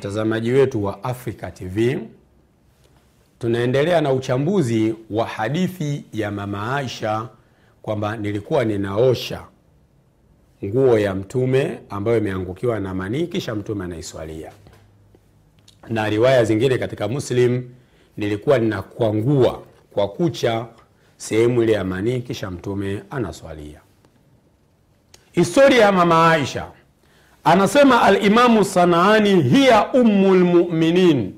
mtazamaji wetu wa Africa TV, tunaendelea na uchambuzi wa hadithi ya mama Aisha kwamba nilikuwa ninaosha nguo ya mtume ambayo imeangukiwa na manii, kisha mtume anaiswalia, na riwaya zingine katika Muslim, nilikuwa ninakwangua kwa kucha sehemu ile ya manii, kisha mtume anaswalia. Historia ya mama Aisha anasema Alimamu Sanaani, hiya ummu lmuminin,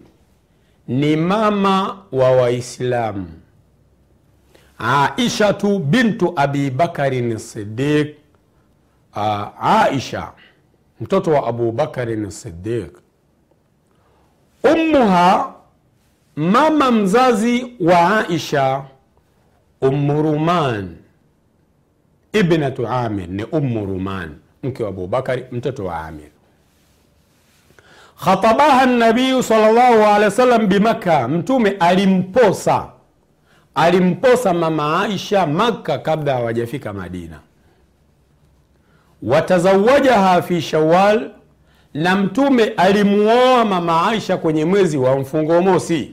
ni mama wa Waislamu. Aishatu bintu abi bakarin Sidiq, Aisha mtoto wa abubakarin Sidiq. Ummuha, mama mzazi wa Aisha, Ummu Ruman ibnatu Amir, ni Ummu Ruman mke wa Abubakari mtoto wa Amir. Khatabaha nabiyu sallallahu alaihi wasallam bimakka, mtume alimposa alimposa mama Aisha Makka kabla hawajafika Madina. Watazawajaha fi Shawal, na mtume alimuoa mama Aisha kwenye mwezi wa mfungo mosi.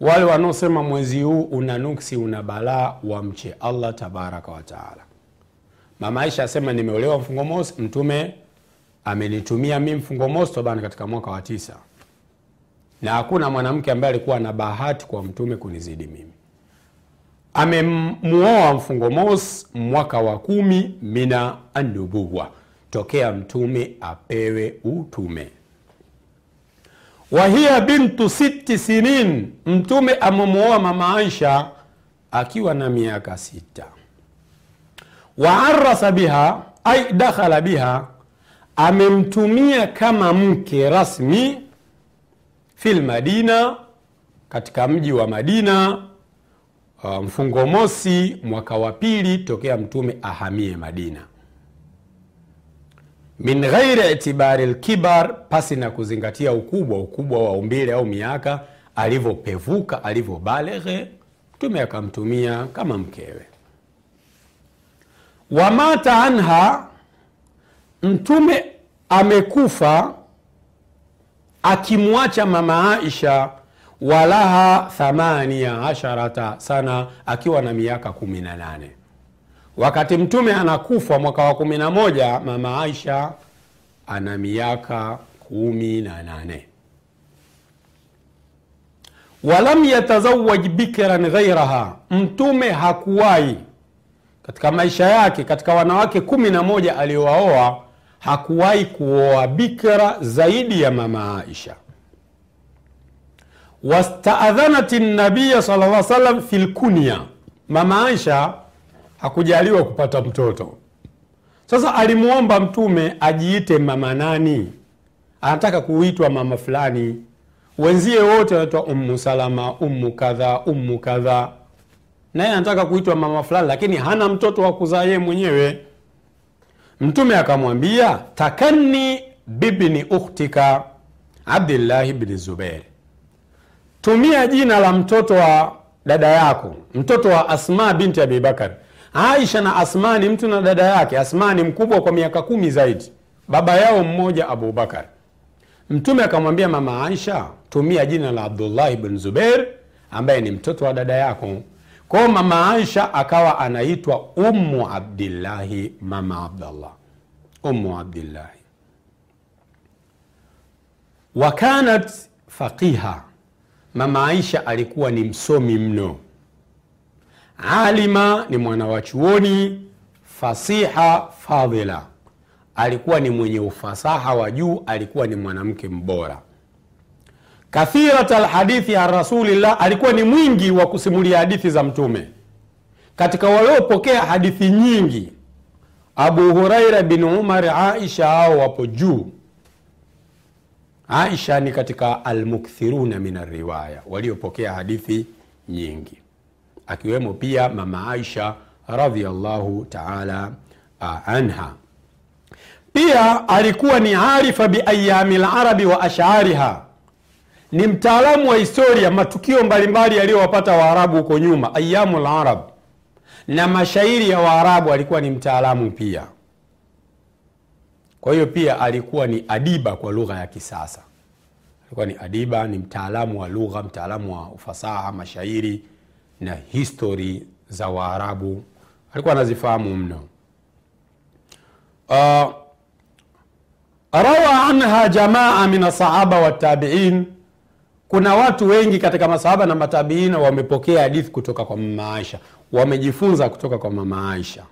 Wale wanaosema mwezi huu una nuksi, una balaa, wamche Allah tabaraka wa taala. Mama Aisha asema nimeolewa mfungo mosi, mtume amenitumia mi mfungo mosi tobana katika mwaka wa tisa, na hakuna mwanamke ambaye alikuwa na bahati kwa mtume kunizidi mimi. Amemuoa mfungo mosi mwaka wa kumi mina anubuwa, tokea mtume apewe utume. Wahiya bintu sitti sinin, mtume amemuoa mama Aisha akiwa na miaka sita waarasa biha ai dakhala biha, amemtumia kama mke rasmi fi lmadina, katika mji wa Madina mfungo mosi mwaka wa pili tokea mtume ahamie Madina, min ghairi itibari lkibar, pasi na kuzingatia ukubwa ukubwa wa umbile au miaka, alivyopevuka alivyobaleghe, mtume akamtumia kama mkewe wamata anha, mtume amekufa akimwacha mama Aisha walaha thamania asharata sana, akiwa na miaka kumi na nane. Wakati mtume anakufa mwaka wa kumi na moja, mama Aisha ana miaka kumi na nane. Walam yatazawaj bikran ghairaha, mtume hakuwahi katika maisha yake katika wanawake kumi na moja aliowaoa hakuwahi kuoa bikra zaidi ya mama Aisha. Wastaadhanat nabiya sala llah salam fi lkunya mama Aisha hakujaliwa kupata mtoto. Sasa alimwomba mtume ajiite mama nani, anataka kuitwa mama fulani. Wenzie wote wanaitwa ummu salama, ummu kadha, ummu kadha naye anataka kuitwa mama fulani, lakini hana mtoto wa kuzaa yeye mwenyewe. Mtume akamwambia takanni bibni ukhtika Abdillahi bni Zubair, tumia jina la mtoto wa dada yako, mtoto wa Asma binti Abibakari. Aisha na Asma ni mtu na dada yake. Asma ni mkubwa kwa miaka kumi zaidi, baba yao mmoja Abubakar. Mtume akamwambia mama Aisha, tumia jina la Abdullahi bn Zubair ambaye ni mtoto wa dada yako. Kwao mama Aisha akawa anaitwa Ummu Abdillahi, mama Abdallah, Ummu Abdillahi. Wa kanat faqiha, mama Aisha alikuwa ni msomi mno. Alima ni mwana wa chuoni, fasiha fadhila, alikuwa ni mwenye ufasaha wa juu, alikuwa ni mwanamke mbora kathirat alhadithi an rasulillah, alikuwa ni mwingi wa kusimulia hadithi za Mtume. Katika waliopokea hadithi nyingi, Abu Huraira bin Umar, Aisha hao wapo juu. Aisha ni katika almukthiruna min alriwaya, waliopokea hadithi nyingi, akiwemo pia mama Aisha radhiallahu taala anha. Pia alikuwa ni arifa biayami larabi wa ashariha ni mtaalamu wa historia, matukio mbalimbali yaliyowapata Waarabu huko nyuma, ayamu larab na mashairi ya Waarabu, alikuwa ni mtaalamu pia. Kwa hiyo pia alikuwa ni adiba kwa lugha ya kisasa, alikuwa ni adiba, ni mtaalamu wa lugha, mtaalamu wa ufasaha, mashairi na histori za Waarabu, alikuwa anazifahamu mno. Uh, rawa anha jamaa min asahaba watabiin, kuna watu wengi katika masahaba na matabiina wamepokea hadithi kutoka kwa mama Aisha, wamejifunza kutoka kwa mama Aisha.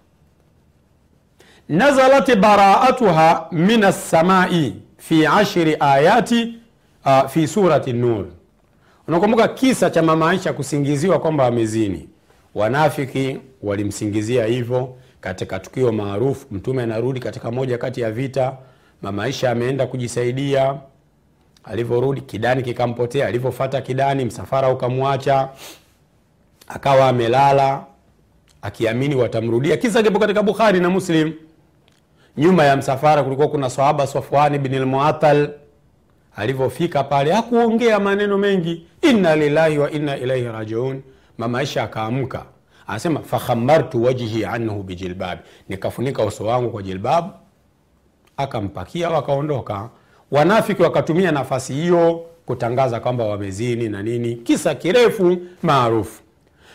Nazalat baraatuha min assamai fi ashri ayati uh, fi surati Nur. Unakumbuka kisa cha mama Aisha kusingiziwa kwamba amezini. Wanafiki walimsingizia hivyo katika tukio maarufu. Mtume anarudi katika moja kati ya vita, mama Aisha ameenda kujisaidia. Alivyorudi kidani kikampotea, alivyofata kidani msafara ukamwacha, akawa amelala akiamini watamrudia. Kisa kipo katika Bukhari na Muslim. Nyuma ya msafara kulikuwa kuna sahaba Safwani bin. Alivyofika pale hakuongea maneno mengi, inna lillahi wa inna ilaihi rajiun. Mama Aisha akaamka, anasema fakhamartu wajhi anhu bijilbabi, nikafunika uso wangu kwa jilbabu, akampakia wakaondoka. Wanafiki wakatumia nafasi hiyo kutangaza kwamba wamezini na nini, kisa kirefu maarufu.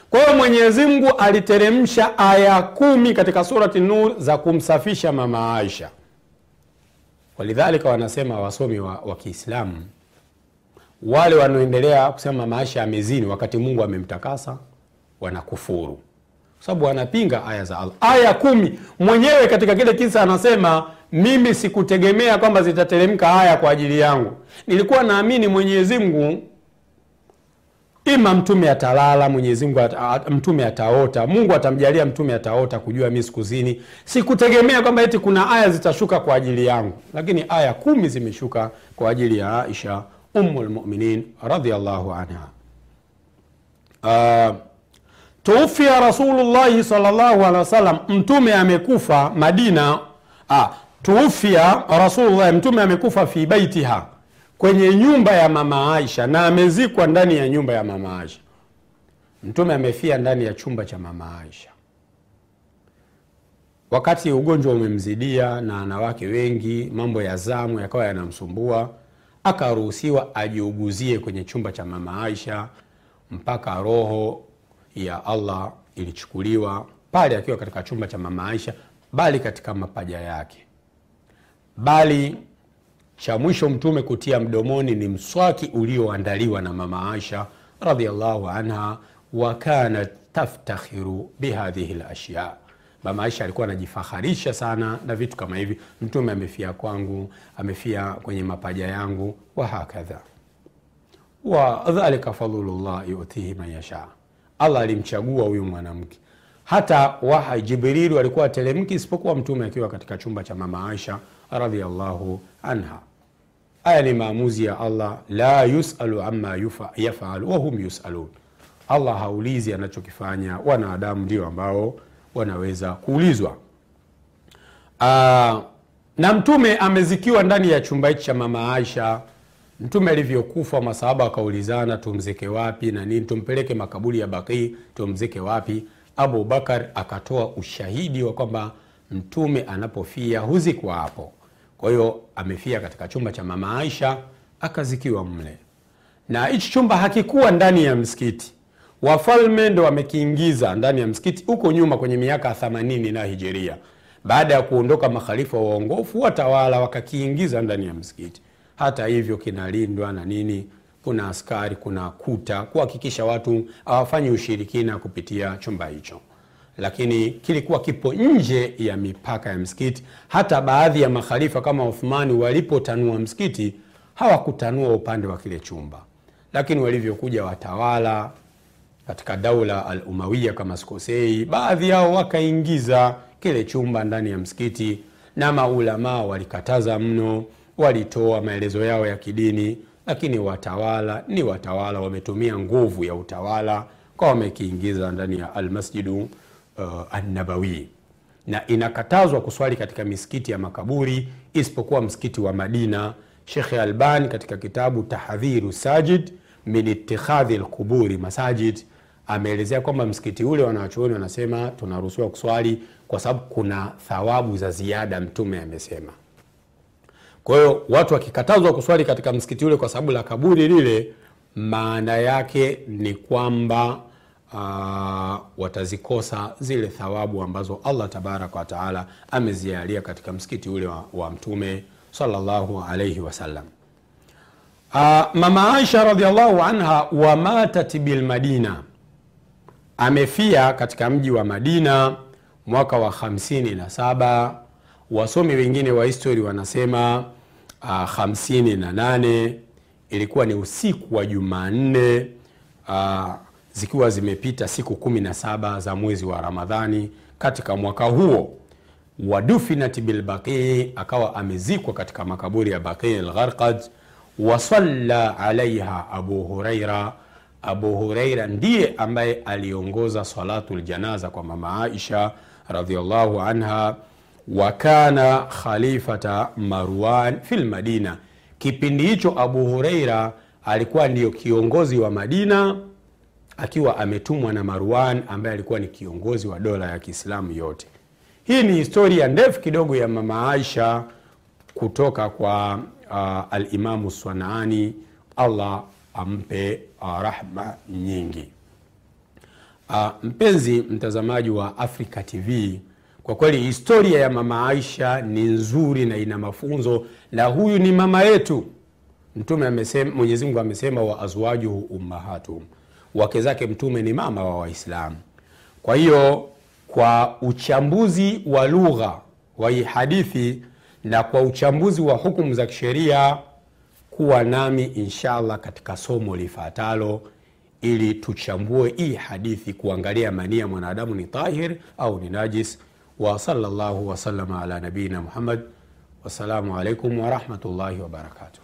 Kwa hiyo Mwenyezi Mungu aliteremsha aya kumi katika surati Nur za kumsafisha mama Aisha. Walidhalika wanasema wasomi wa, wa Kiislamu wale wanaoendelea kusema mama Aisha amezini wakati Mungu amemtakasa wanakufuru, sababu anapinga aya za Allah. Aya kumi mwenyewe katika kile kisa anasema mimi sikutegemea kwamba zitateremka aya kwa ajili yangu, nilikuwa naamini Mwenyezi Mungu ima mtume atalala, Mwenyezi Mungu at, mtume ataota, Mungu atamjalia mtume ataota kujua mimi sikuzini. Sikutegemea kwamba eti kuna aya zitashuka kwa ajili yangu, lakini aya kumi zimeshuka kwa ajili ya Aisha ummul mu'minin radhiyallahu anha. Uh, tuufia Rasulullahi sallallahu alaihi wasallam, mtume amekufa Madina. Ah, tufia Rasulullah, mtume amekufa fi baitiha kwenye nyumba ya mama Aisha na amezikwa ndani ya nyumba ya mama Aisha. Mtume amefia ndani ya chumba cha mama Aisha wakati ugonjwa umemzidia na wanawake wengi, mambo ya zamu yakawa yanamsumbua, akaruhusiwa ajiuguzie kwenye chumba cha mama Aisha mpaka roho ya Allah ilichukuliwa pale akiwa katika chumba cha mama Aisha, bali katika mapaja yake, bali cha mwisho mtume kutia mdomoni ni mswaki ulioandaliwa na mama Aisha radhiallahu anha, wa kanat taftakhiru bihadhihi lashya. Mama Aisha alikuwa anajifaharisha sana na vitu kama hivi, mtume amefia kwangu, amefia kwenye mapaja yangu, wa hakadha wa yutihi man yasha. Allah alimchagua huyu mwanamke, hata waha jibrili alikuwa atelemki isipokuwa mtume akiwa katika chumba cha mama Aisha radhiallahu anha. Haya ni maamuzi ya Allah, la yusalu amma yafalu wahum yusalun. Allah haulizi anachokifanya, wanadamu ndio ambao wanaweza kuulizwa. Aa, na mtume amezikiwa ndani ya chumba hichi cha mama Aisha. Mtume alivyokufa, masahaba wakaulizana, tumzike wapi na nini, tumpeleke makaburi ya Baqi, tumzike wapi? Abu Bakar akatoa ushahidi wa kwamba mtume anapofia huzikwa hapo. Kwa hiyo amefia katika chumba cha mama Aisha, akazikiwa mle, na hichi chumba hakikuwa ndani ya msikiti. Wafalme ndo wamekiingiza ndani ya msikiti huko nyuma kwenye miaka 80 na hijiria, baada ya kuondoka makhalifa waongofu, watawala wakakiingiza ndani ya msikiti. Hata hivyo kinalindwa na nini, kuna askari, kuna kuta kuhakikisha watu hawafanyi ushirikina kupitia chumba hicho. Lakini kilikuwa kipo nje ya mipaka ya msikiti. Hata baadhi ya makhalifa kama Uthmani walipotanua msikiti hawakutanua upande wa kile chumba, lakini walivyokuja watawala katika daula al kama sikosei, baadhi yao wakaingiza kile chumba ndani ya msikiti, na maulamaa walikataza mno, walitoa maelezo yao ya kidini, lakini watawala ni watawala, wametumia nguvu ya utawala kwa wamekiingiza ndani ya almasjidu Uh, Annabawi na inakatazwa kuswali katika misikiti ya makaburi isipokuwa msikiti wa Madina. Shekhe Albani katika kitabu Tahdhiru Sajid min itikhadhi lquburi masajid ameelezea kwamba msikiti ule, wanawachuoni wanasema tunaruhusiwa kuswali kwa sababu kuna thawabu za ziada. Mtume amesema kwa hiyo watu wakikatazwa kuswali katika msikiti ule kwa sababu la kaburi lile maana yake ni kwamba uh, watazikosa zile thawabu ambazo allah tabaraka wataala amezialia katika msikiti ule wa, wa mtume sallallahu alaihi wasallam uh, mama aisha radhiallahu anha wamatat bilmadina amefia katika mji wa madina mwaka wa 57 wasomi wengine wa histori wanasema uh, 58 ilikuwa ni usiku wa jumanne uh, zikiwa zimepita siku 17 za mwezi wa ramadhani katika mwaka huo. Wadufinat bilbaqii akawa amezikwa katika makaburi ya baqii lgharqad wasalla alaiha abu huraira. Abu hureira ndiye ambaye aliongoza salatu ljanaza kwa mama aisha radiallahu anha wa kana khalifata marwan fi lmadina kipindi hicho abu hureira alikuwa ndiyo kiongozi wa madina akiwa ametumwa na marwan ambaye alikuwa ni kiongozi wa dola ya kiislamu yote. Hii ni historia ndefu kidogo ya mama aisha kutoka kwa uh, alimamu swanaani allah ampe uh, rahma nyingi. Uh, mpenzi mtazamaji wa africa tv kwa kweli historia ya mama aisha ni nzuri na ina mafunzo na huyu ni mama yetu. Mtume amesema amesema wa azwajuhu ummahatuhum wake zake mtume ni mama wa waislamu. Kwa hiyo kwa uchambuzi wa lugha wa hadithi na kwa uchambuzi wa hukumu za kisheria kuwa nami inshallah katika somo lifatalo ili tuchambue hii hadithi kuangalia mania mwanadamu ni tahir au ni najis وصلى الله وسلم على نبينا محمد. والسلام عليكم ورحمة الله وبركاته.